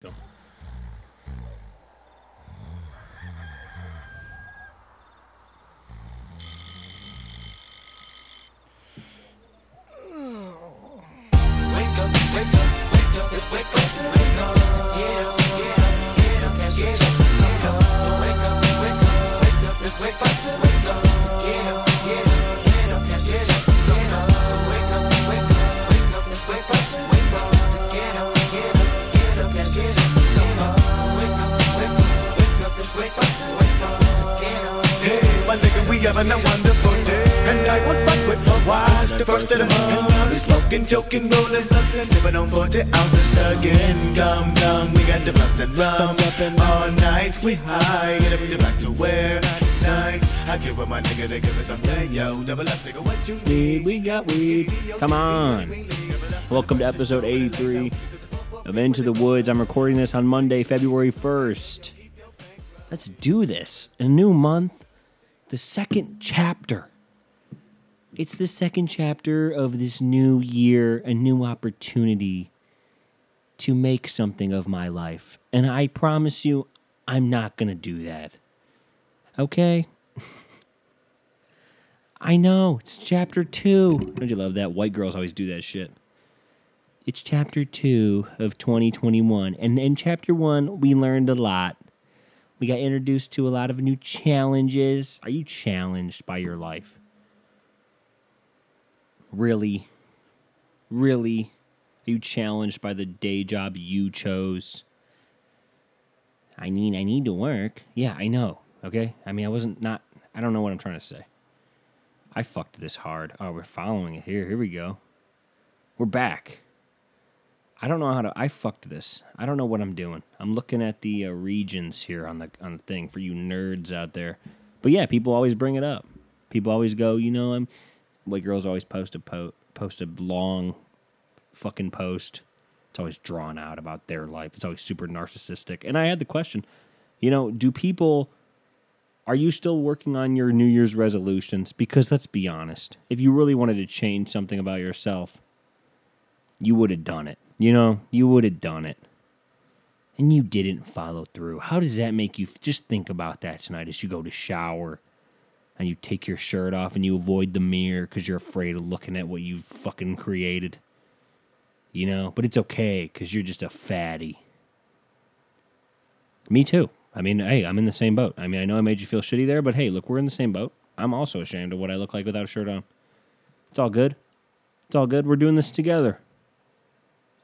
Go. Double up, nigga, what you Weed, we got weed. Come on. Welcome to episode 83 of Into the Woods. I'm recording this on Monday, February 1st. Let's do this. A new month, the second chapter. It's the second chapter of this new year, a new opportunity to make something of my life. And I promise you, I'm not going to do that. Okay? I know, it's chapter two. Don't you love that? White girls always do that shit. It's chapter two of 2021. And in chapter one, we learned a lot. We got introduced to a lot of new challenges. Are you challenged by your life? Really? Really? Are you challenged by the day job you chose? I need I need to work. Yeah, I know. Okay? I mean, I wasn't not I don't know what I'm trying to say. I fucked this hard. Oh, we're following it here. Here we go. We're back. I don't know how to. I fucked this. I don't know what I'm doing. I'm looking at the uh, regions here on the on the thing for you nerds out there. But yeah, people always bring it up. People always go, you know, I'm. White girls always post a po- post a long, fucking post. It's always drawn out about their life. It's always super narcissistic. And I had the question, you know, do people are you still working on your New Year's resolutions? Because let's be honest, if you really wanted to change something about yourself, you would have done it. You know, you would have done it. And you didn't follow through. How does that make you? Just think about that tonight as you go to shower and you take your shirt off and you avoid the mirror because you're afraid of looking at what you've fucking created. You know, but it's okay because you're just a fatty. Me too. I mean, hey, I'm in the same boat. I mean, I know I made you feel shitty there, but hey, look, we're in the same boat. I'm also ashamed of what I look like without a shirt on. It's all good. It's all good. We're doing this together.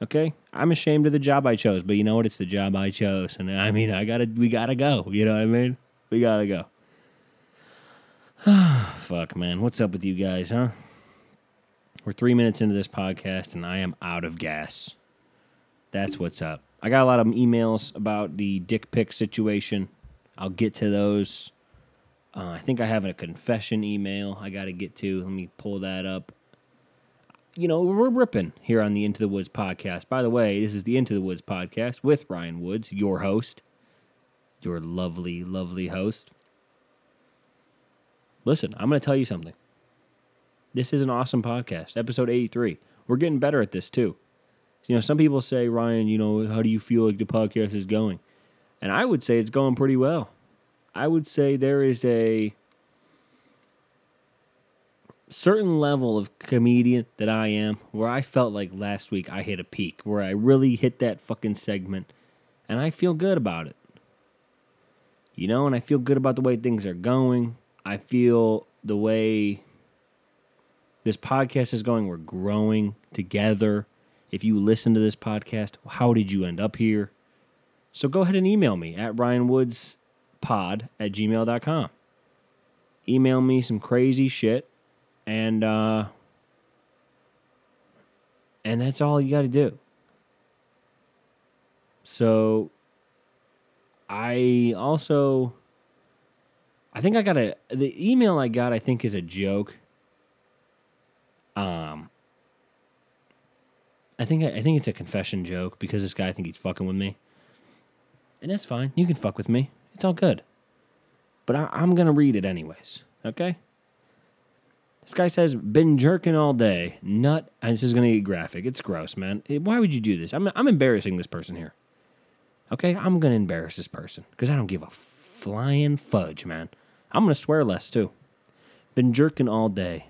Okay? I'm ashamed of the job I chose, but you know what? It's the job I chose. And I mean, I gotta, we gotta go. You know what I mean? We gotta go. Fuck, man. What's up with you guys, huh? We're three minutes into this podcast and I am out of gas. That's what's up. I got a lot of emails about the dick pic situation. I'll get to those. Uh, I think I have a confession email I got to get to. Let me pull that up. You know, we're ripping here on the Into the Woods podcast. By the way, this is the Into the Woods podcast with Ryan Woods, your host, your lovely, lovely host. Listen, I'm going to tell you something. This is an awesome podcast, episode 83. We're getting better at this too. You know, some people say, Ryan, you know, how do you feel like the podcast is going? And I would say it's going pretty well. I would say there is a certain level of comedian that I am where I felt like last week I hit a peak, where I really hit that fucking segment, and I feel good about it. You know, and I feel good about the way things are going. I feel the way this podcast is going. We're growing together. If you listen to this podcast, how did you end up here? So go ahead and email me at ryanwoodspod at gmail.com. Email me some crazy shit and uh and that's all you got to do. So I also I think I got a the email I got I think is a joke. Um I think I think it's a confession joke because this guy I think he's fucking with me. And that's fine. You can fuck with me. It's all good. But I, I'm gonna read it anyways. Okay. This guy says, "Been jerking all day. Nut." And this is gonna get graphic. It's gross, man. Why would you do this? I'm I'm embarrassing this person here. Okay, I'm gonna embarrass this person because I don't give a flying fudge, man. I'm gonna swear less too. Been jerking all day.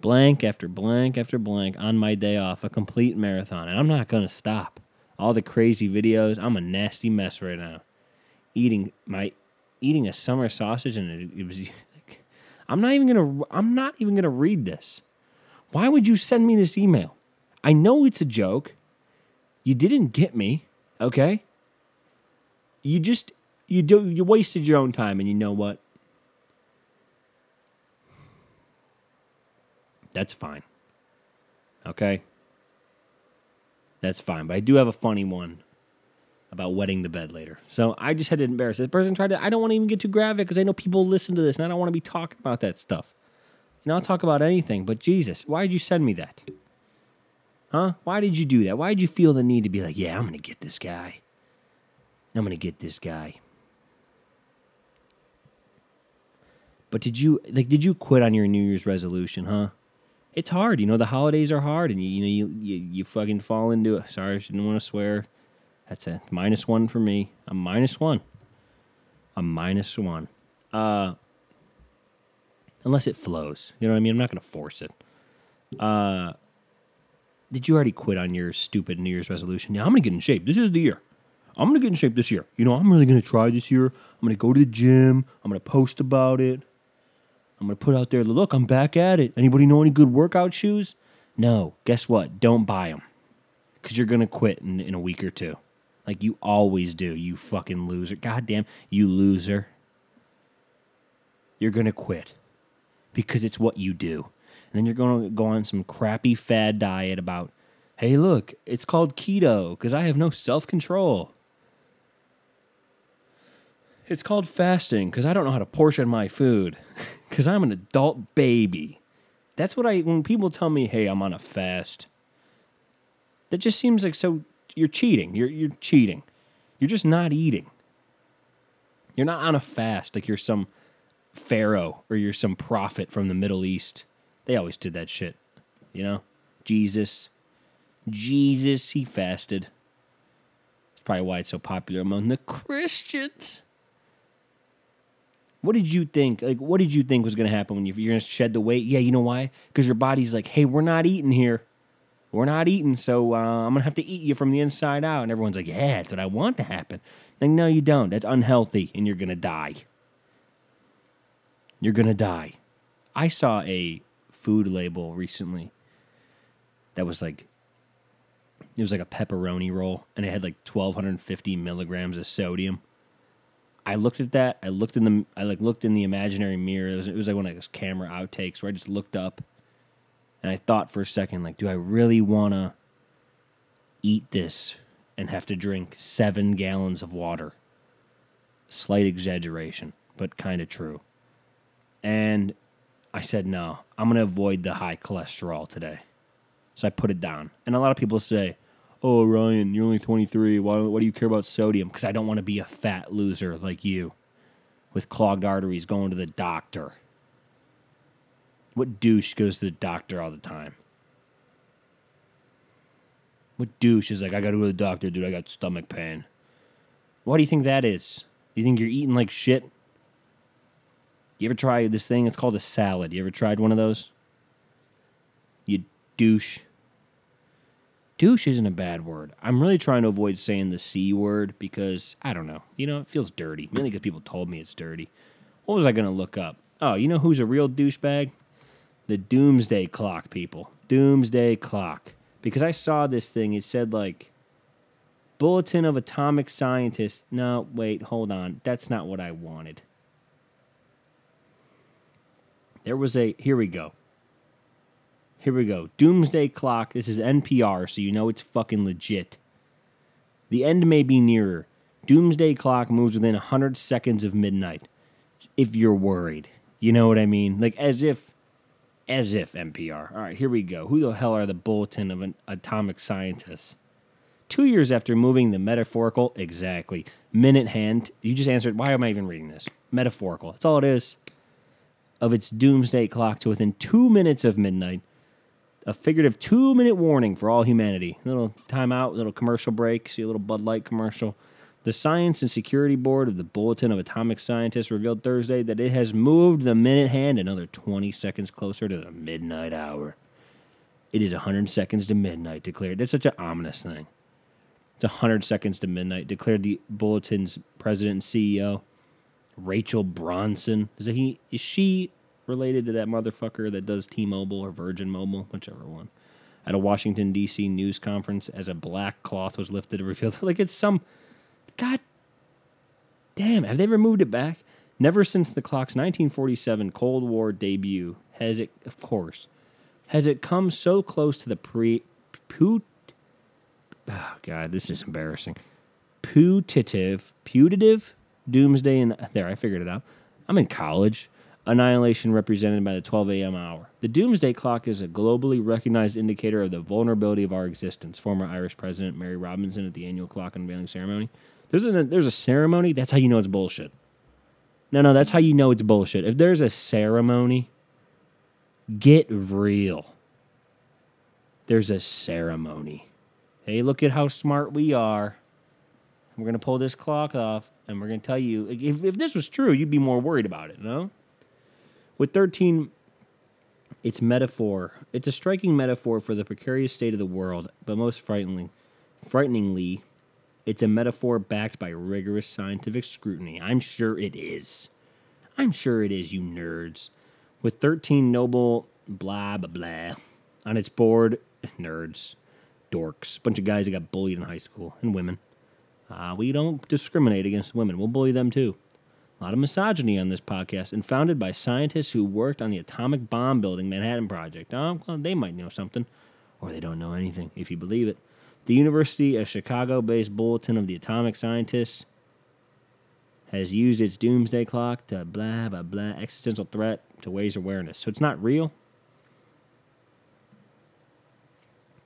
Blank after blank after blank on my day off, a complete marathon, and I'm not gonna stop. All the crazy videos, I'm a nasty mess right now. Eating my eating a summer sausage and it, it was I'm not even gonna I'm not even gonna read this. Why would you send me this email? I know it's a joke. You didn't get me, okay? You just you do you wasted your own time and you know what? That's fine. Okay? That's fine. But I do have a funny one about wetting the bed later. So I just had to embarrass this person. Tried to. I don't want to even get too graphic because I know people listen to this, and I don't want to be talking about that stuff. You know, I'll talk about anything. But Jesus, why did you send me that? Huh? Why did you do that? Why did you feel the need to be like, yeah, I'm gonna get this guy. I'm gonna get this guy. But did you like? Did you quit on your New Year's resolution? Huh? It's hard. You know, the holidays are hard, and you you know you you, you fucking fall into it. Sorry, I didn't want to swear. That's a minus one for me. A minus one. A minus one. Uh, unless it flows. You know what I mean? I'm not to force it. Uh, did you already quit on your stupid New Year's resolution? Yeah, I'm to get in shape. This is the year. I'm to get in shape this year. You know, I'm really to try this year. I'm to go to the gym. I'm to post about it. I'm going to put out there, look, I'm back at it. Anybody know any good workout shoes? No. Guess what? Don't buy them because you're going to quit in, in a week or two. Like you always do, you fucking loser. Goddamn, you loser. You're gonna quit because it's what you do. And then you're gonna go on some crappy fad diet about, hey, look, it's called keto because I have no self control. It's called fasting because I don't know how to portion my food because I'm an adult baby. That's what I, when people tell me, hey, I'm on a fast, that just seems like so you're cheating. You're you're cheating. You're just not eating. You're not on a fast like you're some pharaoh or you're some prophet from the Middle East. They always did that shit. You know? Jesus. Jesus, he fasted. That's probably why it's so popular among the Christians. What did you think? Like, what did you think was going to happen when you, you're going to shed the weight? Yeah, you know why? Because your body's like, hey, we're not eating here we're not eating, so uh, I'm gonna have to eat you from the inside out. And everyone's like, yeah, that's what I want to happen. Like, no, you don't. That's unhealthy, and you're gonna die. You're gonna die. I saw a food label recently that was like, it was like a pepperoni roll, and it had like 1,250 milligrams of sodium. I looked at that. I looked in the, I like looked in the imaginary mirror. It was, it was like one of those camera outtakes where I just looked up and I thought for a second, like, do I really want to eat this and have to drink seven gallons of water? Slight exaggeration, but kind of true. And I said, no, I'm to avoid the high cholesterol today. So I put it down. And a lot of people say, oh, Ryan, you're only 23. Why, do you care about sodium? Because I don't want to be a fat loser like you with clogged arteries going to the doctor. What douche goes to the doctor all the time? What douche is like, I gotta go to the doctor, dude, I got stomach pain. Why do you think that is? You think you're eating like shit? You ever try this thing? It's called a salad. You ever tried one of those? You douche. Douche isn't a bad word. I'm really trying to avoid saying the C word because, I don't know. You know, it feels dirty. Mainly because people told me it's dirty. What was I going to look up? Oh, you know who's a real douchebag? the doomsday clock, people. Doomsday clock. Because I saw this thing, it said like Bulletin of Atomic Scientists. No, wait, hold on. That's not what I wanted. There was a here we go. Here we go. Doomsday clock. This is NPR, so you know it's fucking legit. The end may be nearer. Doomsday clock moves within 100 seconds of midnight. If you're worried. You know what I mean? Like as if as if NPR. All right, here we go. Who the hell are the bulletin of an atomic scientists? Two years after moving the metaphorical, exactly, minute hand, you just answered, why am I even reading this? Metaphorical. That's all it is. Of its doomsday clock to within two minutes of midnight, A figurative two minute warning for all humanity. A Little timeout, a little commercial break. See a little Bud Light commercial. The Science and Security Board of the Bulletin of Atomic Scientists revealed Thursday that it has moved the minute hand another 20 seconds closer to the midnight hour. It is 100 seconds to midnight, declared. That's such an ominous thing. It's 100 seconds to midnight, declared the Bulletin's president and CEO, Rachel Bronson. Is, he, is she related to that motherfucker that does T Mobile or Virgin Mobile, whichever one? At a Washington, D.C. news conference, as a black cloth was lifted to reveal, that, like it's some God damn, have they ever moved it back? Never since the clock's 1947 Cold War debut has it, of course, has it come so close to the pre. Put, oh God, this is embarrassing. Putative, putative doomsday, and there, I figured it out. I'm in college. Annihilation represented by the 12 a.m. hour. The doomsday clock is a globally recognized indicator of the vulnerability of our existence. Former Irish President Mary Robinson at the annual clock unveiling ceremony. There's a there's a ceremony. That's how you know it's bullshit. No, no, that's how you know it's bullshit. If there's a ceremony, get real. There's a ceremony. Hey, look at how smart we are. We're gonna pull this clock off, and we're gonna tell you if, if this was true, you'd be more worried about it, no? With 13, it's metaphor. It's a striking metaphor for the precarious state of the world, but most frighteningly, frighteningly, it's a metaphor backed by rigorous scientific scrutiny. I'm sure it is. I'm sure it is, you nerds. With 13 noble blah blah blah on its board, nerds, dorks, bunch of guys that got bullied in high school, and women. Uh, we don't discriminate against women. We'll bully them too. A lot of misogyny on this podcast, and founded by scientists who worked on the atomic bomb building Manhattan Project. Oh, well, they might know something, or they don't know anything, if you believe it. The University of Chicago based Bulletin of the Atomic Scientists has used its doomsday clock to blah, blah, blah, existential threat to raise awareness. So it's not real.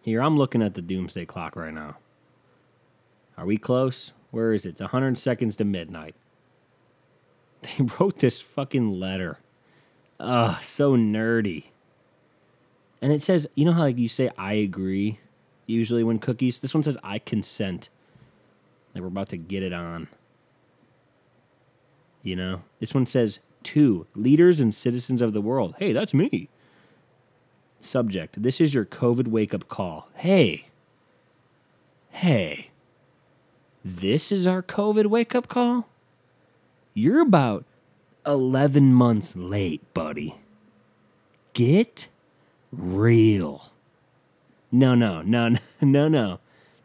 Here, I'm looking at the doomsday clock right now. Are we close? Where is it? It's 100 seconds to midnight. They wrote this fucking letter. Ugh, so nerdy. And it says, you know how like you say I agree usually when cookies. This one says I consent. Like we're about to get it on. You know? This one says two leaders and citizens of the world. Hey, that's me. Subject. This is your COVID wake up call. Hey. Hey. This is our COVID wake up call? You're about 11 months late, buddy. Get real. No, no, no, no, no.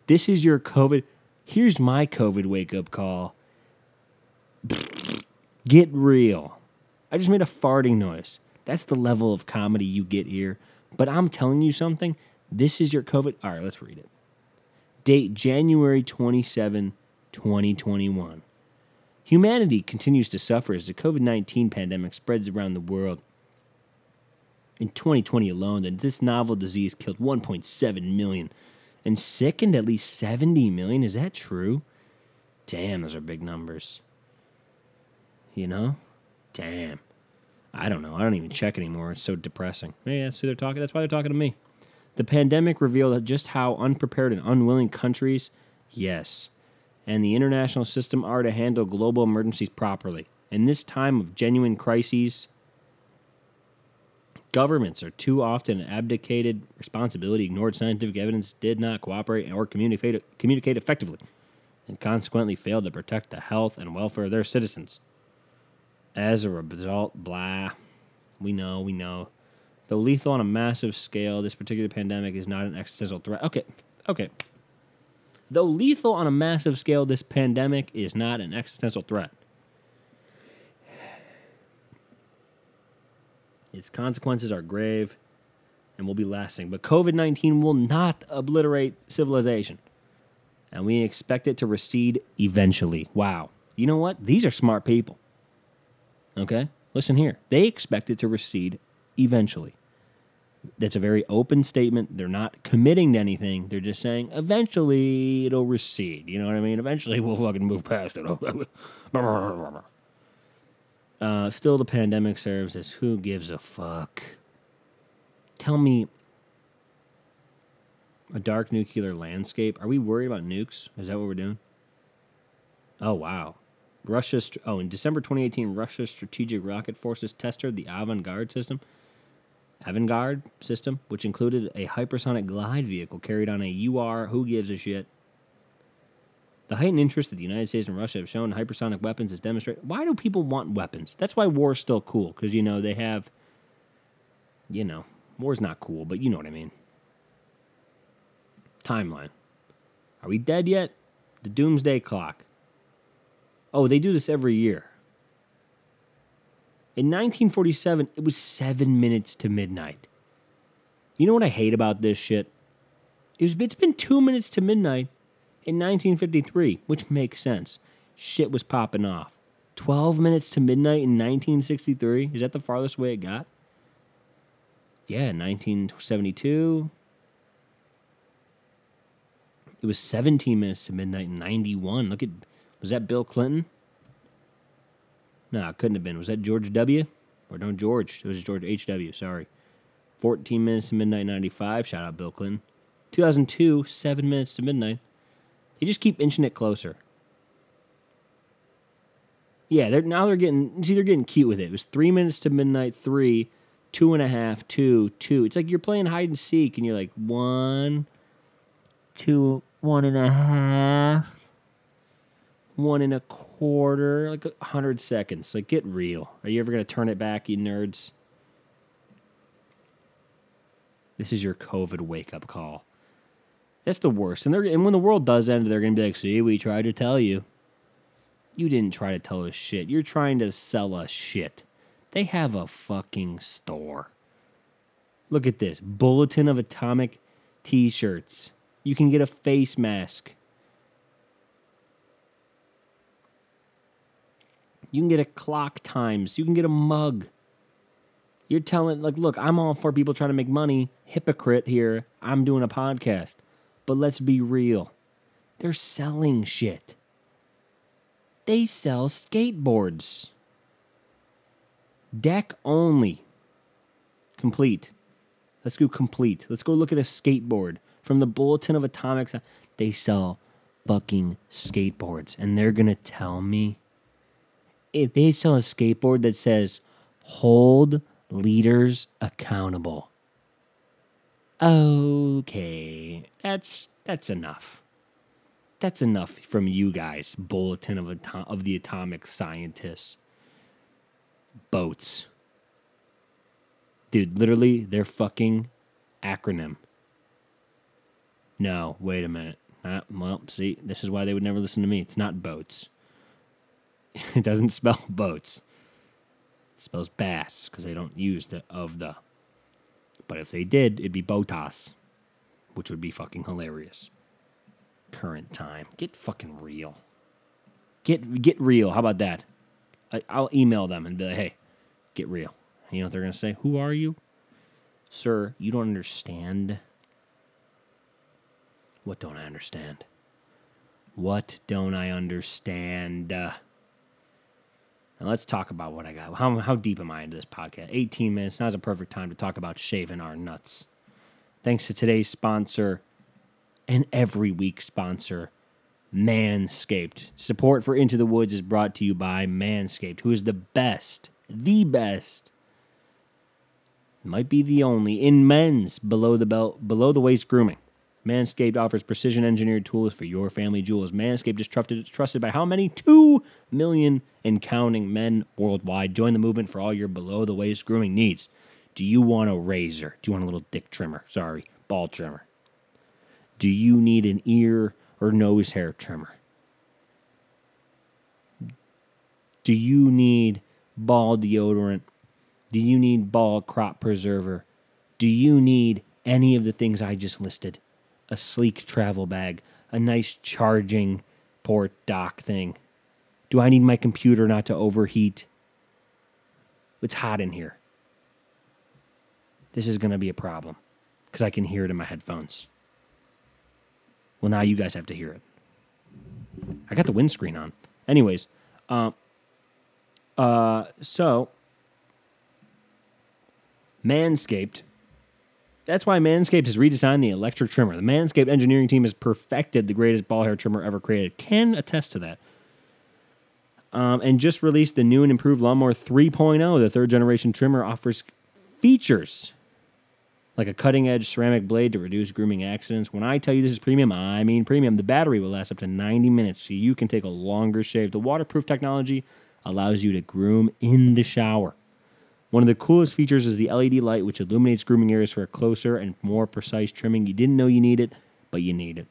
This is your COVID. Here's my COVID wake up call. Get real. I just made a farting noise. That's the level of comedy you get here. But I'm telling you something. This is your COVID. All right, let's read it. Date January 27, 2021. Humanity continues to suffer as the COVID 19 pandemic spreads around the world. In 2020 alone, this novel disease killed 1.7 million and sickened at least 70 million. Is that true? Damn, those are big numbers. You know? Damn. I don't know. I don't even check anymore. It's so depressing. Hey, that's who they're talking. That's why they're talking to me. The pandemic revealed just how unprepared and unwilling countries, yes, and the international system are to handle global emergencies properly. In this time of genuine crises, governments are too often abdicated responsibility, ignored scientific evidence, did not cooperate or communicate, communicate effectively, and consequently failed to protect the health and welfare of their citizens. As a result, blah, we know, we know. Though lethal on a massive scale, this particular pandemic is not an existential threat. Okay, okay. Though lethal on a massive scale, this pandemic is not an existential threat. Its consequences are grave and will be lasting, but COVID 19 will not obliterate civilization. And we expect it to recede eventually. Wow. You know what? These are smart people. Okay? Listen here. They expect it to recede eventually. That's a very open statement. They're not committing to anything. They're just saying eventually it'll recede. You know what I mean? Eventually we'll fucking move past it. uh, still, the pandemic serves as who gives a fuck. Tell me, A dark nuclear landscape. Are we worried about nukes? Is that what we're doing? Oh wow. Russia. St- oh, in December 2018, Russia's strategic rocket forces tested the Avangard system. Avangard system, which included a hypersonic glide vehicle carried on a UR. Who gives a shit? The heightened interest that the United States and Russia have shown in hypersonic weapons is demonstrated. Why do people want weapons? That's why war's still cool because you know they have. You know, war's not cool, but you know what I mean. Timeline. Are we dead yet? The doomsday clock. Oh, they do this every year. In 1947, it was seven minutes to midnight. You know what I hate about this shit? It was, it's been two minutes to midnight in 1953, which makes sense. Shit was popping off. 12 minutes to midnight in 1963? Is that the farthest way it got? Yeah, 1972. It was 17 minutes to midnight in 91. Look at, was that Bill Clinton? No, it couldn't have been. Was that George W? Or no, George. It was George H.W. Sorry. 14 minutes to midnight 95. Shout out Bill Clinton. 2002, 7 minutes to midnight. They just keep inching it closer. Yeah, they're now they're getting see they're getting cute with it. It was three minutes to midnight, three, two and a half, two, two. It's like you're playing hide and seek and you're like one, two, one and a half, one and a quarter, like a hundred seconds. Like get real. Are you ever gonna turn it back, you nerds? This is your COVID wake up call. That's the worst. And they're and when the world does end, they're gonna be like, "See, we tried to tell you." You didn't try to tell us shit. You're trying to sell us shit. They have a fucking store. Look at this Bulletin of Atomic t shirts. You can get a face mask. You can get a clock times. You can get a mug. You're telling, like, look, I'm all for people trying to make money. Hypocrite here. I'm doing a podcast. But let's be real. They're selling shit. They sell skateboards. Deck only. Complete. Let's go complete. Let's go look at a skateboard from the Bulletin of Atomics. They sell fucking skateboards. And they're to tell me if they sell a skateboard that says hold leaders accountable. Okay, that's that's enough. That's enough from you guys, Bulletin of of the Atomic Scientists. Boats. Dude, literally their fucking acronym. No, wait a minute. Uh, well, see, this is why they would never listen to me. It's not boats. It doesn't spell boats. It spells bass because they don't use the of the. But if they did, it'd be botas, which would be fucking hilarious. Current time. Get fucking real. Get get real. How about that? I, I'll email them and be like, hey, get real. You know what they're gonna say? Who are you, sir? You don't understand. What don't I understand? What don't I understand? Uh, now let's talk about what I got. How, how deep am I into this podcast? 18 minutes. Now's a perfect time to talk about shaving our nuts. Thanks to today's sponsor and every week sponsor, Manscaped. Support for Into the Woods is brought to you by Manscaped, who is the best, the best, might be the only in men's below the belt, below the waist grooming. Manscaped offers precision engineered tools for your family jewels. Manscaped is trusted, trusted by how many? Two million and counting men worldwide. Join the movement for all your below the waist grooming needs. Do you want a razor? Do you want a little dick trimmer? Sorry, ball trimmer. Do you need an ear or nose hair trimmer? Do you need ball deodorant? Do you need ball crop preserver? Do you need any of the things I just listed? A sleek travel bag, a nice charging port dock thing. Do I need my computer not to overheat? It's hot in here. This is going to be a problem because I can hear it in my headphones. Well, now you guys have to hear it. I got the windscreen on. Anyways, uh, uh, so Manscaped That's why Manscaped has redesigned the electric trimmer. The Manscaped engineering team has perfected the greatest ball hair trimmer ever created. Can attest to that. Um, and just released the new and improved Lawnmower 3.0. The third generation trimmer offers features like a cutting edge ceramic blade to reduce grooming accidents. When I tell you this is premium, I mean premium. The battery will last up to 90 minutes, so you can take a longer shave. The waterproof technology allows you to groom in the shower. One of the coolest features is the LED light, which illuminates grooming areas for a closer and more precise trimming. You didn't know you need it, but you need it.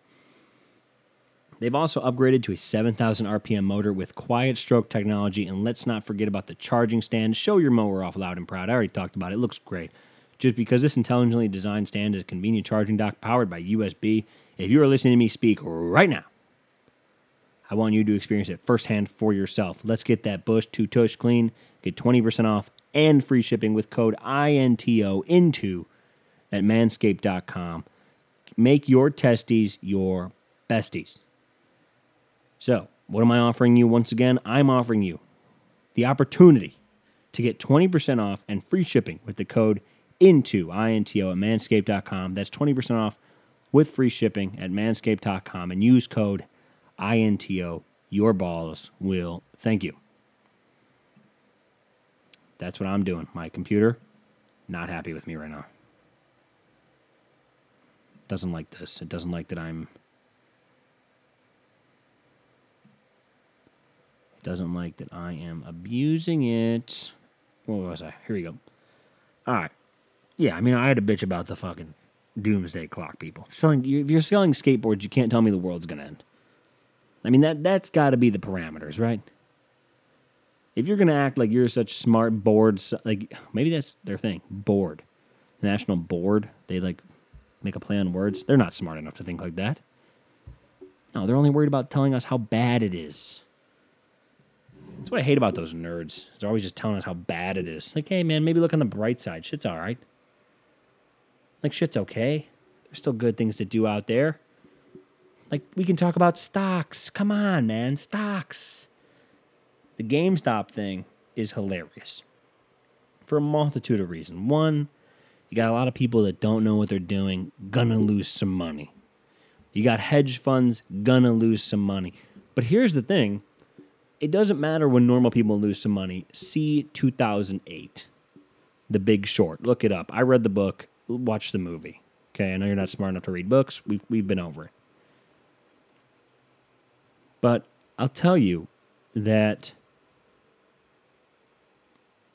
They've also upgraded to a 7,000 RPM motor with quiet stroke technology, and let's not forget about the charging stand. Show your mower off loud and proud. I already talked about it. It looks great. Just because this intelligently designed stand is a convenient charging dock powered by USB. If you are listening to me speak right now, I want you to experience it firsthand for yourself. Let's get that bush to tush clean. Get 20% off and free shipping with code INTO into at manscaped.com. Make your testes your besties. So, what am I offering you once again? I'm offering you the opportunity to get 20% off and free shipping with the code into INTO at manscaped.com. That's 20% off with free shipping at manscaped.com and use code INTO. Your balls will thank you. That's what I'm doing. My computer, not happy with me right now. Doesn't like this. It doesn't like that I'm. It doesn't like that I am abusing it. What was I? Here we go. All right. Yeah, I mean, I had a bitch about the fucking doomsday clock, people. Selling, if you're selling skateboards, you can't tell me the world's gonna end. I mean, that that's got to be the parameters, right? If you're gonna act like you're such smart board, like maybe that's their thing, board, national board. They like make a play on words. They're not smart enough to think like that. No, they're only worried about telling us how bad it is. That's what I hate about those nerds. They're always just telling us how bad it is. Like, hey man, maybe look on the bright side. Shit's all right. Like shit's okay. There's still good things to do out there. Like we can talk about stocks. Come on, man, stocks. The GameStop thing is hilarious for a multitude of reasons. One, you got a lot of people that don't know what they're doing, gonna lose some money. You got hedge funds, gonna lose some money. But here's the thing it doesn't matter when normal people lose some money. See 2008, The Big Short. Look it up. I read the book, watch the movie. Okay, I know you're not smart enough to read books. We've, we've been over it. But I'll tell you that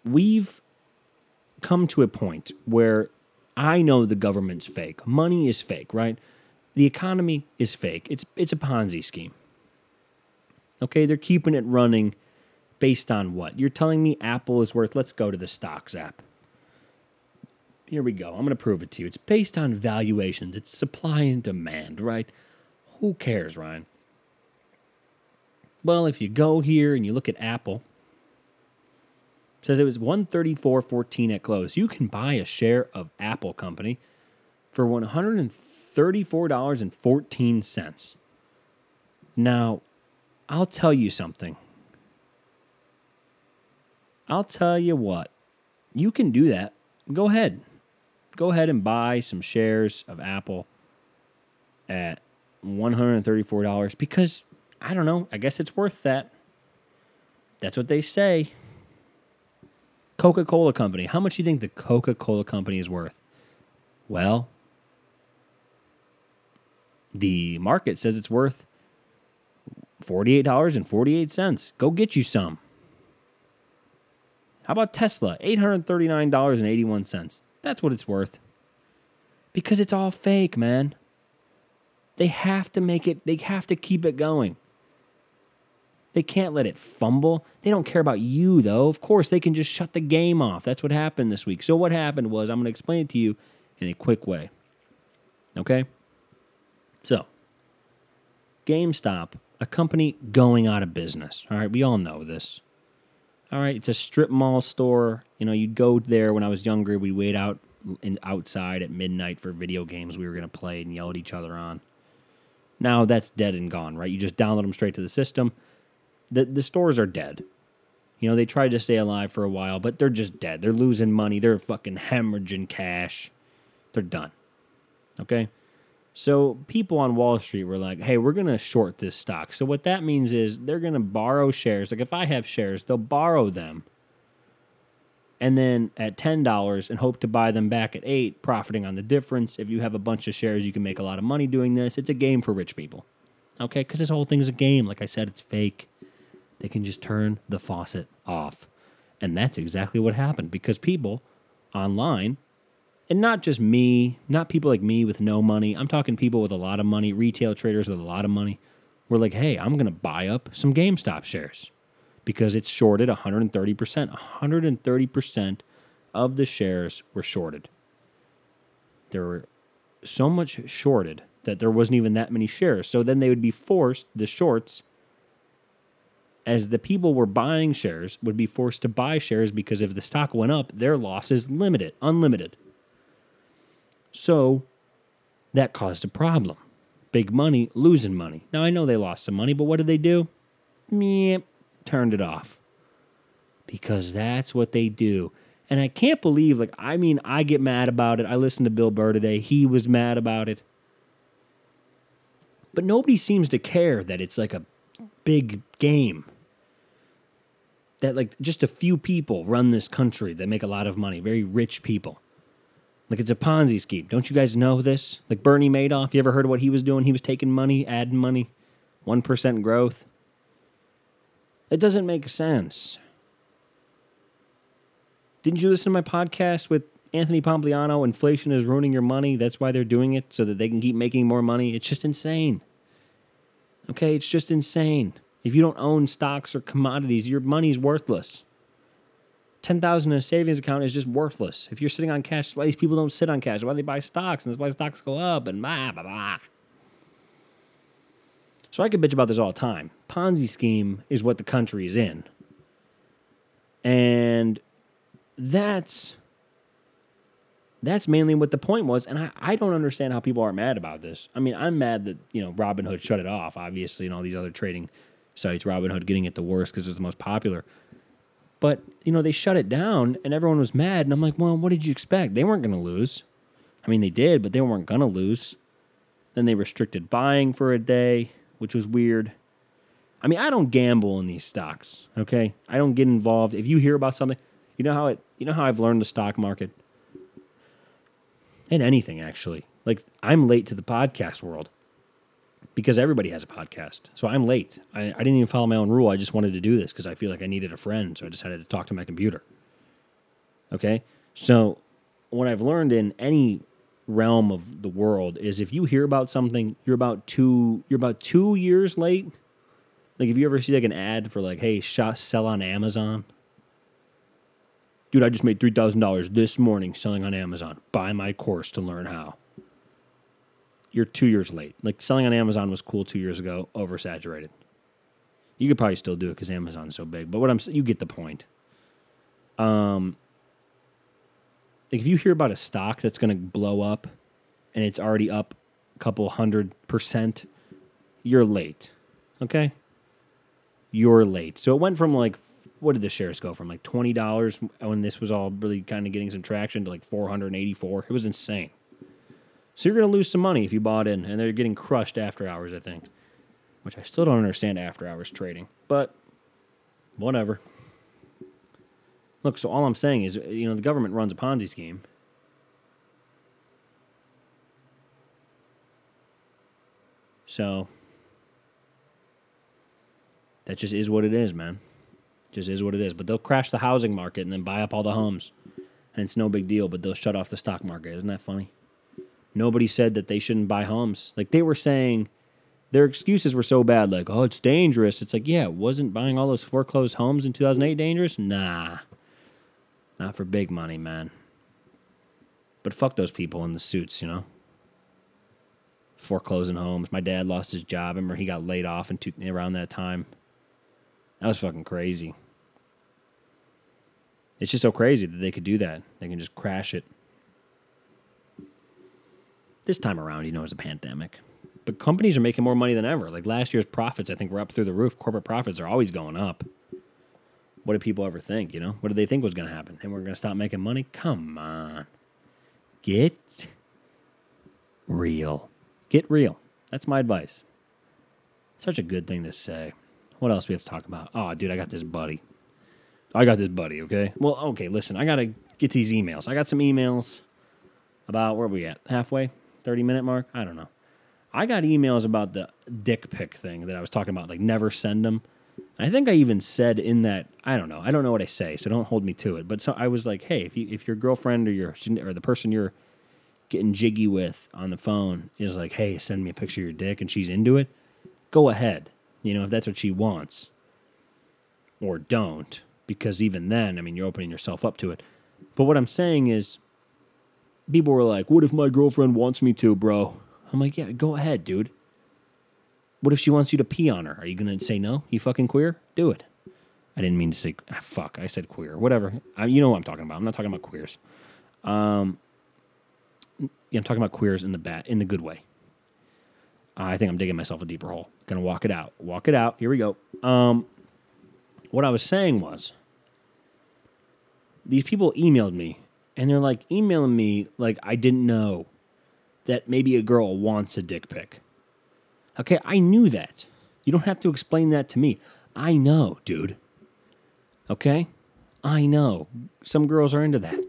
we've come to a point where I know the government's fake. Money is fake, right? The economy is fake. It's it's a Ponzi scheme. Okay, they're keeping it running based on what? You're telling me Apple is worth let's go to the stocks app. Here we go. I'm going to prove it to you. It's based on valuations. It's supply and demand, right? Who cares, Ryan? Well, if you go here and you look at Apple, says it was 134.14 at close. You can buy a share of Apple Company for $134.14. Now, I'll tell you something. I'll tell you what. You can do that. Go ahead. Go ahead and buy some shares of Apple at $134 because I don't know. I guess it's worth that. That's what they say. Coca Cola Company. How much do you think the Coca Cola Company is worth? Well, the market says it's worth $48.48. Go get you some. How about Tesla? $839.81. That's what it's worth. Because it's all fake, man. They have to make it, they have to keep it going. They can't let it fumble. They don't care about you, though. Of course, they can just shut the game off. That's what happened this week. So, what happened was, I'm going to explain it to you in a quick way. Okay? So, GameStop, a company going out of business. All right, we all know this. All right, it's a strip mall store. You know, you'd go there when I was younger. We'd wait out in, outside at midnight for video games we were going to play and yell at each other on. Now that's dead and gone, right? You just download them straight to the system the the stores are dead. You know, they tried to stay alive for a while, but they're just dead. They're losing money. They're fucking hemorrhaging cash. They're done. Okay? So people on Wall Street were like, hey, we're going to short this stock. So what that means is they're going to borrow shares. Like if I have shares, they'll borrow them and then at $10 and hope to buy them back at 8 profiting on the difference. If you have a bunch of shares, you can make a lot of money doing this. It's a game for rich people. Okay? Cuz this whole thing is a game. Like I said, it's fake. They can just turn the faucet off. And that's exactly what happened because people online and not just me, not people like me with no money. I'm talking people with a lot of money, retail traders with a lot of money. We're like, hey, I'm going to buy up some GameStop shares because it's shorted 130%. 130% of the shares were shorted. There were so much shorted that there wasn't even that many shares. So then they would be forced, the shorts, as the people were buying shares, would be forced to buy shares because if the stock went up, their loss is limited, unlimited. So that caused a problem. Big money losing money. Now I know they lost some money, but what did they do? Meh, turned it off. Because that's what they do. And I can't believe, like, I mean, I get mad about it. I listened to Bill Burr today. He was mad about it. But nobody seems to care that it's like a big game. That, like, just a few people run this country that make a lot of money, very rich people. Like it's a Ponzi scheme. Don't you guys know this? Like Bernie Madoff, you ever heard of what he was doing? He was taking money, adding money, 1% growth. It doesn't make sense. Didn't you listen to my podcast with Anthony Pompliano? Inflation is ruining your money. That's why they're doing it, so that they can keep making more money. It's just insane. Okay, it's just insane. If you don't own stocks or commodities, your money's worthless. 10,000 in a savings account is just worthless. If you're sitting on cash, that's why these people don't sit on cash. That's why they buy stocks, and that's why stocks go up and blah, blah, blah. So I could bitch about this all the time. Ponzi scheme is what the country is in. And that's that's mainly what the point was. And I, I don't understand how people are mad about this. I mean, I'm mad that, you know, Robinhood shut it off, obviously, and all these other trading sites, Robinhood getting it the worst because it's the most popular. But, you know, they shut it down and everyone was mad. And I'm like, well, what did you expect? They weren't going to lose. I mean, they did, but they weren't going to lose. Then they restricted buying for a day, which was weird. I mean, I don't gamble in these stocks, okay? I don't get involved. If you hear about something, you know how it you know how I've learned the stock market? And anything actually. Like I'm late to the podcast world because everybody has a podcast. So I'm late. I, I didn't even follow my own rule. I just wanted to do this because I feel like I needed a friend. So I decided to talk to my computer. Okay. So what I've learned in any realm of the world is if you hear about something, you're about two you're about two years late. Like if you ever see like an ad for like, hey, shot sell on Amazon. Dude, I just made three thousand dollars this morning selling on Amazon. Buy my course to learn how you're two years late. Like selling on Amazon was cool two years ago, oversaturated. You could probably still do it because Amazon's so big, but what I'm you get the point. Um, like if you hear about a stock that's going to blow up, and it's already up a couple hundred percent, you're late. Okay, you're late. So it went from like what did the shares go from like twenty dollars when this was all really kind of getting some traction to like four hundred and eighty four. It was insane. So you're going to lose some money if you bought in, and they're getting crushed after hours, I think. Which I still don't understand after hours trading, but whatever. Look, so all I'm saying is, you know, the government runs a Ponzi scheme. So that just is what it is, man. Just is what it is. But they'll crash the housing market and then buy up all the homes. And it's no big deal, but they'll shut off the stock market. Isn't that funny? Nobody said that they shouldn't buy homes. Like they were saying, their excuses were so bad. Like, oh, it's dangerous. It's like, yeah, wasn't buying all those foreclosed homes in 2008 dangerous? Nah, not for big money, man. But fuck those people in the suits, you know. Foreclosing homes. My dad lost his job. Remember, he got laid off in two, around that time. That was fucking crazy. It's just so crazy that they could do that. They can just crash it. This time around, you know, it's a pandemic. But companies are making more money than ever. Like last year's profits, I think were up through the roof. Corporate profits are always going up. What did people ever think, you know? What did they think was going to happen? And we're going to stop making money? Come on. Get real. Get real. That's my advice. Such a good thing to say. What else we have to talk about? Oh, dude, I got this buddy. I got this buddy, okay? Well, okay, listen, I got to get these emails. I got some emails about where we at? Halfway? 30 minute mark? I don't know. I got emails about the dick pic thing that I was talking about, like never send them. I think I even said in that I don't know. I don't know what I say, so don't hold me to it. But so I was like, hey, if you if your girlfriend or your or the person you're getting jiggy with on the phone is like, hey, send me a picture of your dick, and she's into it, go ahead. You know, if that's what she wants, or don't, because even then, I mean, you're opening yourself up to it. But what I'm saying is, people were like, what if my girlfriend wants me to, bro? I'm like, yeah, go ahead, dude. What if she wants you to pee on her? Are you to say no? You fucking queer? Do it. I didn't mean to say ah, fuck. I said queer. Whatever. I, you know what I'm talking about. I'm not talking about queers. Um, yeah, I'm talking about queers in the bad, in the good way. I think I'm digging myself a deeper hole. Gonna walk it out. Walk it out. Here we go. Um, what I was saying was, these people emailed me, and they're like emailing me like I didn't know that maybe a girl wants a dick pic. Okay, I knew that. You don't have to explain that to me. I know, dude. Okay? I know. Some girls are into that.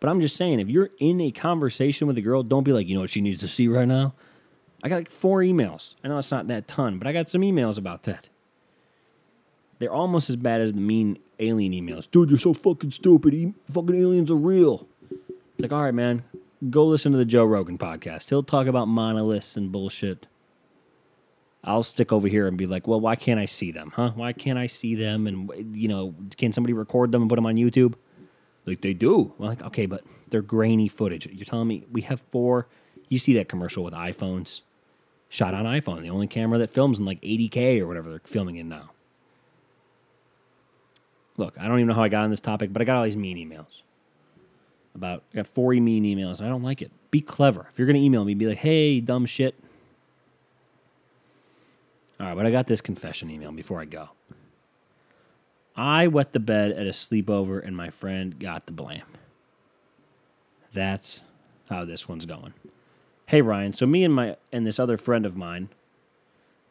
But I'm just saying, if you're in a conversation with a girl, don't be like, you know what she needs to see right now? I got like four emails. I know it's not that ton, but I got some emails about that. They're almost as bad as the mean alien emails. Dude, you're so fucking stupid. Fucking aliens are real. It's like, all right, man, go listen to the Joe Rogan podcast. He'll talk about monoliths and bullshit. I'll stick over here and be like, well, why can't I see them, huh? Why can't I see them? And, you know, can somebody record them and put them on YouTube? Like, they do. I'm like, okay, but they're grainy footage. You're telling me we have four. You see that commercial with iPhones? Shot on iPhone, the only camera that films in like 80K or whatever they're filming in now. Look, I don't even know how I got on this topic, but I got all these mean emails about I got 40 mean emails. and I don't like it. Be clever. If you're gonna email me, be like, hey, dumb shit. All right, but I got this confession email before I go. I wet the bed at a sleepover and my friend got the blame. That's how this one's going. Hey Ryan, so me and my and this other friend of mine,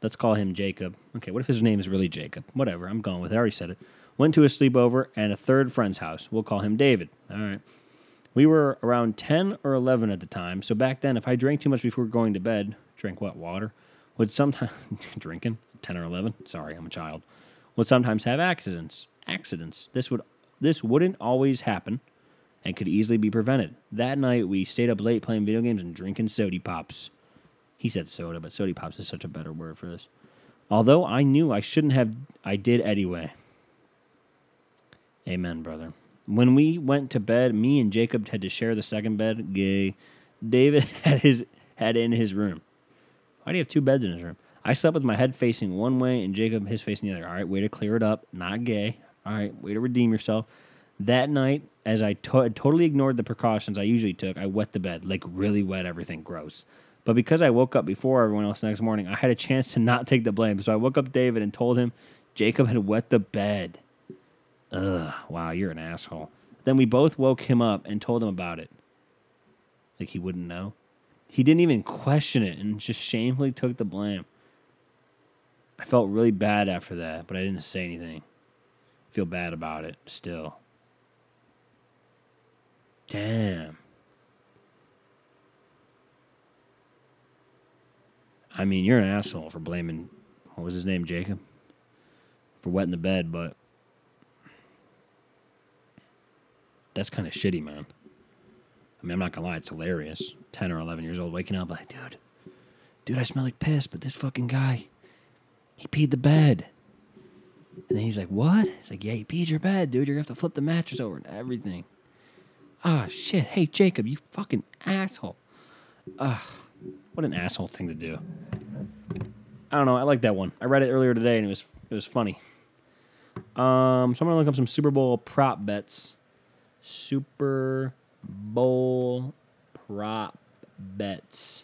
let's call him Jacob. Okay, what if his name is really Jacob? Whatever, I'm going with it. I already said it. Went to a sleepover and a third friend's house. We'll call him David. All right. We were around 10 or 11 at the time, so back then, if I drank too much before going to bed, drink what, water, would sometimes, drinking, 10 or 11, sorry, I'm a child, would sometimes have accidents. Accidents. This would this wouldn't always happen and could easily be prevented. That night, we stayed up late playing video games and drinking sody pops. He said soda, but sody pops is such a better word for this. Although I knew I shouldn't have, I did anyway. Amen, brother. When we went to bed, me and Jacob had to share the second bed. Gay. David had his had in his room. Why do you have two beds in his room? I slept with my head facing one way and Jacob his facing the other. All right, way to clear it up. Not gay. All right, way to redeem yourself. That night, as I to- totally ignored the precautions I usually took, I wet the bed, like really wet, everything gross. But because I woke up before everyone else the next morning, I had a chance to not take the blame. So I woke up David and told him Jacob had wet the bed. Ugh, wow, you're an asshole. Then we both woke him up and told him about it. Like he wouldn't know. He didn't even question it and just shamefully took the blame. I felt really bad after that, but I didn't say anything. I feel bad about it still. Damn. I mean, you're an asshole for blaming, what was his name, Jacob? For wetting the bed, but that's kind of shitty, man. I mean, I'm not gonna lie, it's hilarious. 10 or 11 years old, waking up like, dude, dude, I smell like piss, but this fucking guy, he peed the bed. And then he's like, what? He's like, yeah, he peed your bed, dude. You're gonna have to flip the mattress over and everything. Ah, shit. Hey, Jacob, you fucking asshole. Ah, what an asshole thing to do. I don't know. I like that one. I read it earlier today and it was it was funny. Um, so I'm gonna look up some Super Bowl prop bets. Super Bowl prop bets.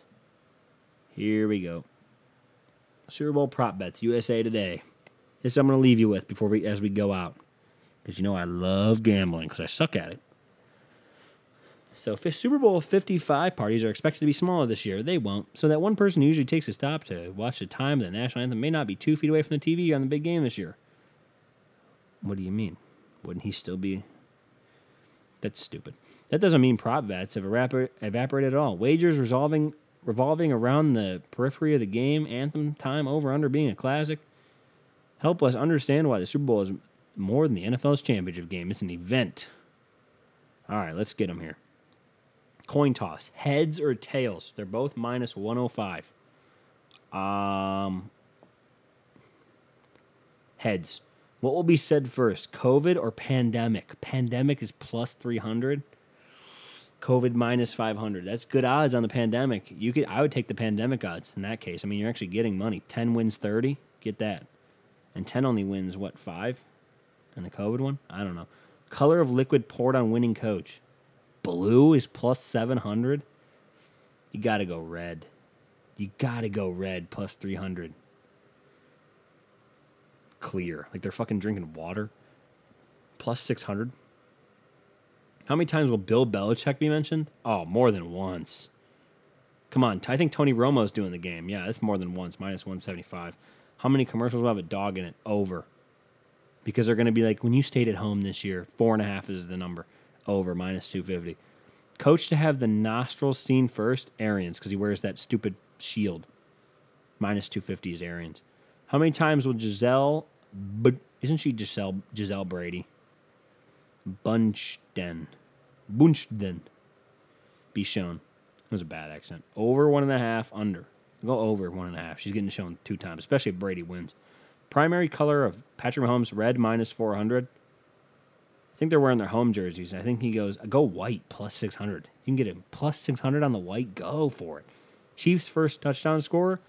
Here we go. Super Bowl prop bets, USA Today. This I'm going to leave you with before we as we go out, because you know I love gambling because I suck at it. So Super Bowl 55 parties are expected to be smaller this year. They won't. So that one person who usually takes a stop to watch the time of the national anthem may not be two feet away from the TV on the big game this year. What do you mean? Wouldn't he still be? That's stupid. That doesn't mean prop bets have evapor- evaporated at all. Wagers resolving revolving around the periphery of the game, anthem time over under being a classic, help us understand why the Super Bowl is more than the NFL's championship game. It's an event. All right, let's get them here. Coin toss, heads or tails? They're both minus 105. Um, heads. What will be said first, COVID or pandemic? Pandemic is plus 300. COVID minus 500. That's good odds on the pandemic. You could I would take the pandemic odds in that case. I mean, you're actually getting money. 10 wins 30. Get that. And 10 only wins what, 5? And the COVID one? I don't know. Color of liquid poured on winning coach. Blue is plus 700. You got to go red. You got to go red plus 300. Clear. Like they're fucking drinking water. Plus 600. How many times will Bill Belichick be mentioned? Oh, more than once. Come on, I think Tony Romo's doing the game. Yeah, that's more than once, minus 175. How many commercials will have a dog in it? Over. Because they're going to be like, when you stayed at home this year, four and a half is the number. Over, minus 250. Coach to have the nostrils seen first, Arians, because he wears that stupid shield. Minus 250 is Arians. How many times will Gisele, but isn't she Gisele, Gisele Brady? Bunchden. Bunchden. Be shown. That was a bad accent. Over one and a half, under. Go over one and a half. She's getting shown two times, especially if Brady wins. Primary color of Patrick Mahomes, red minus 400. I think they're wearing their home jerseys. I think he goes, go white plus 600. You can get a plus 600 on the white. Go for it. Chiefs first touchdown scorer.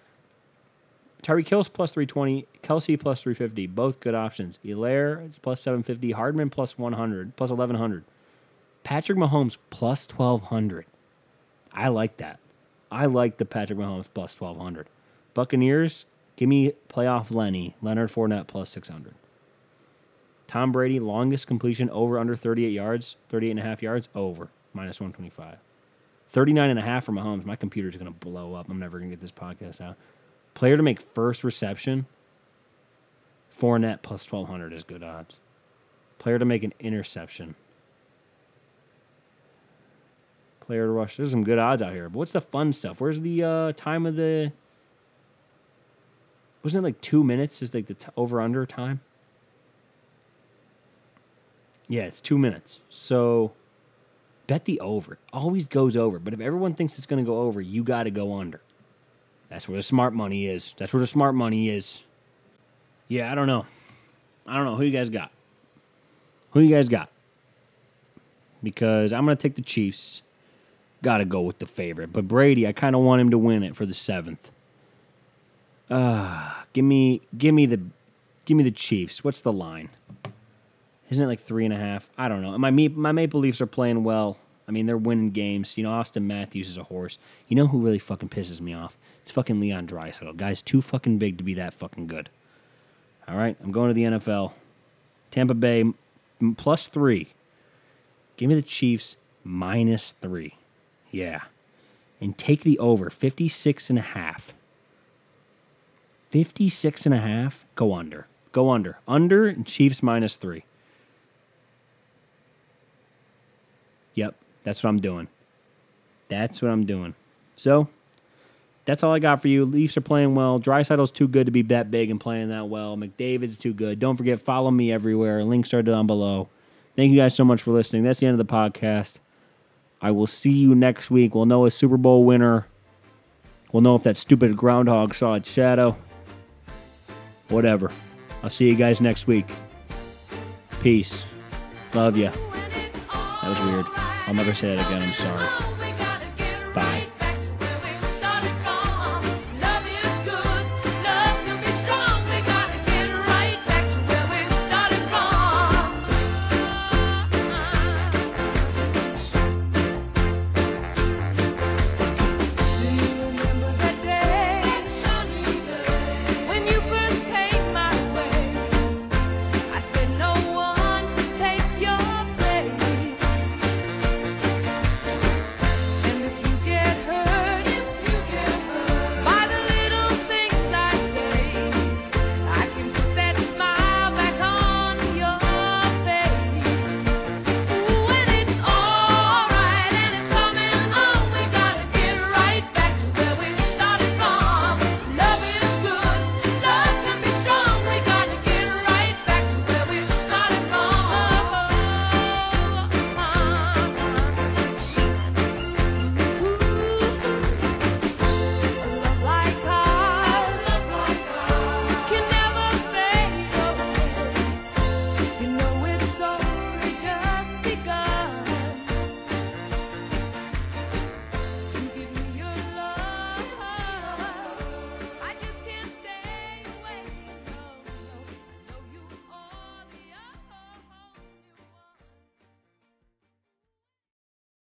Tyreek Hill's plus 320. Kelce plus 350. Both good options. Helaire plus 750. Hardman plus 100. Plus 1100. Patrick Mahomes plus 1200. I like that. I like the Patrick Mahomes plus 1200. Buccaneers, give me playoff Lenny. Leonard Fournette plus 600. Tom Brady, longest completion over under 38 yards, 38 and a half yards, over, minus 125. 39 and a half for Mahomes. My computer's going to blow up. I'm never going to get this podcast out. Player to make first reception, Fournette plus 1200 is good odds. Player to make an interception. Player to rush. There's some good odds out here. But what's the fun stuff? Where's the uh, time of the. Wasn't it like two minutes? Is like the t- over under time? Yeah, it's two minutes. So bet the over. Always goes over. But if everyone thinks it's going to go over, you got to go under. That's where the smart money is. That's where the smart money is. Yeah, I don't know. I don't know. Who you guys got? Who you guys got? Because I'm to take the Chiefs. Got to go with the favorite. But Brady, I kind of want him to win it for the seventh. Uh, give me, give me the, give me the Chiefs. What's the line? Isn't it like three and a half? I don't know. My my Maple Leafs are playing well. I mean, they're winning games. You know, Auston Matthews is a horse. You know who really fucking pisses me off? It's fucking Leon Draisaitl. Guy's too fucking big to be that fucking good. All right, I'm going to the NFL. Tampa Bay plus three. Give me the Chiefs minus three. Yeah. And take the over 56 and a half. 56 and a half. Go under. Go under. Under and Chiefs minus three. Yep, that's what I'm doing. That's what I'm doing. So, that's all I got for you. Leafs are playing well. Draisaitl's too good to be that big and playing that well. McDavid's too good. Don't forget, follow me everywhere. Links are down below. Thank you guys so much for listening. That's the end of the podcast. I will see you next week. We'll know a Super Bowl winner. We'll know if that stupid groundhog saw its shadow. Whatever. I'll see you guys next week. Peace. Love ya. That was weird. I'll never say that again. I'm sorry.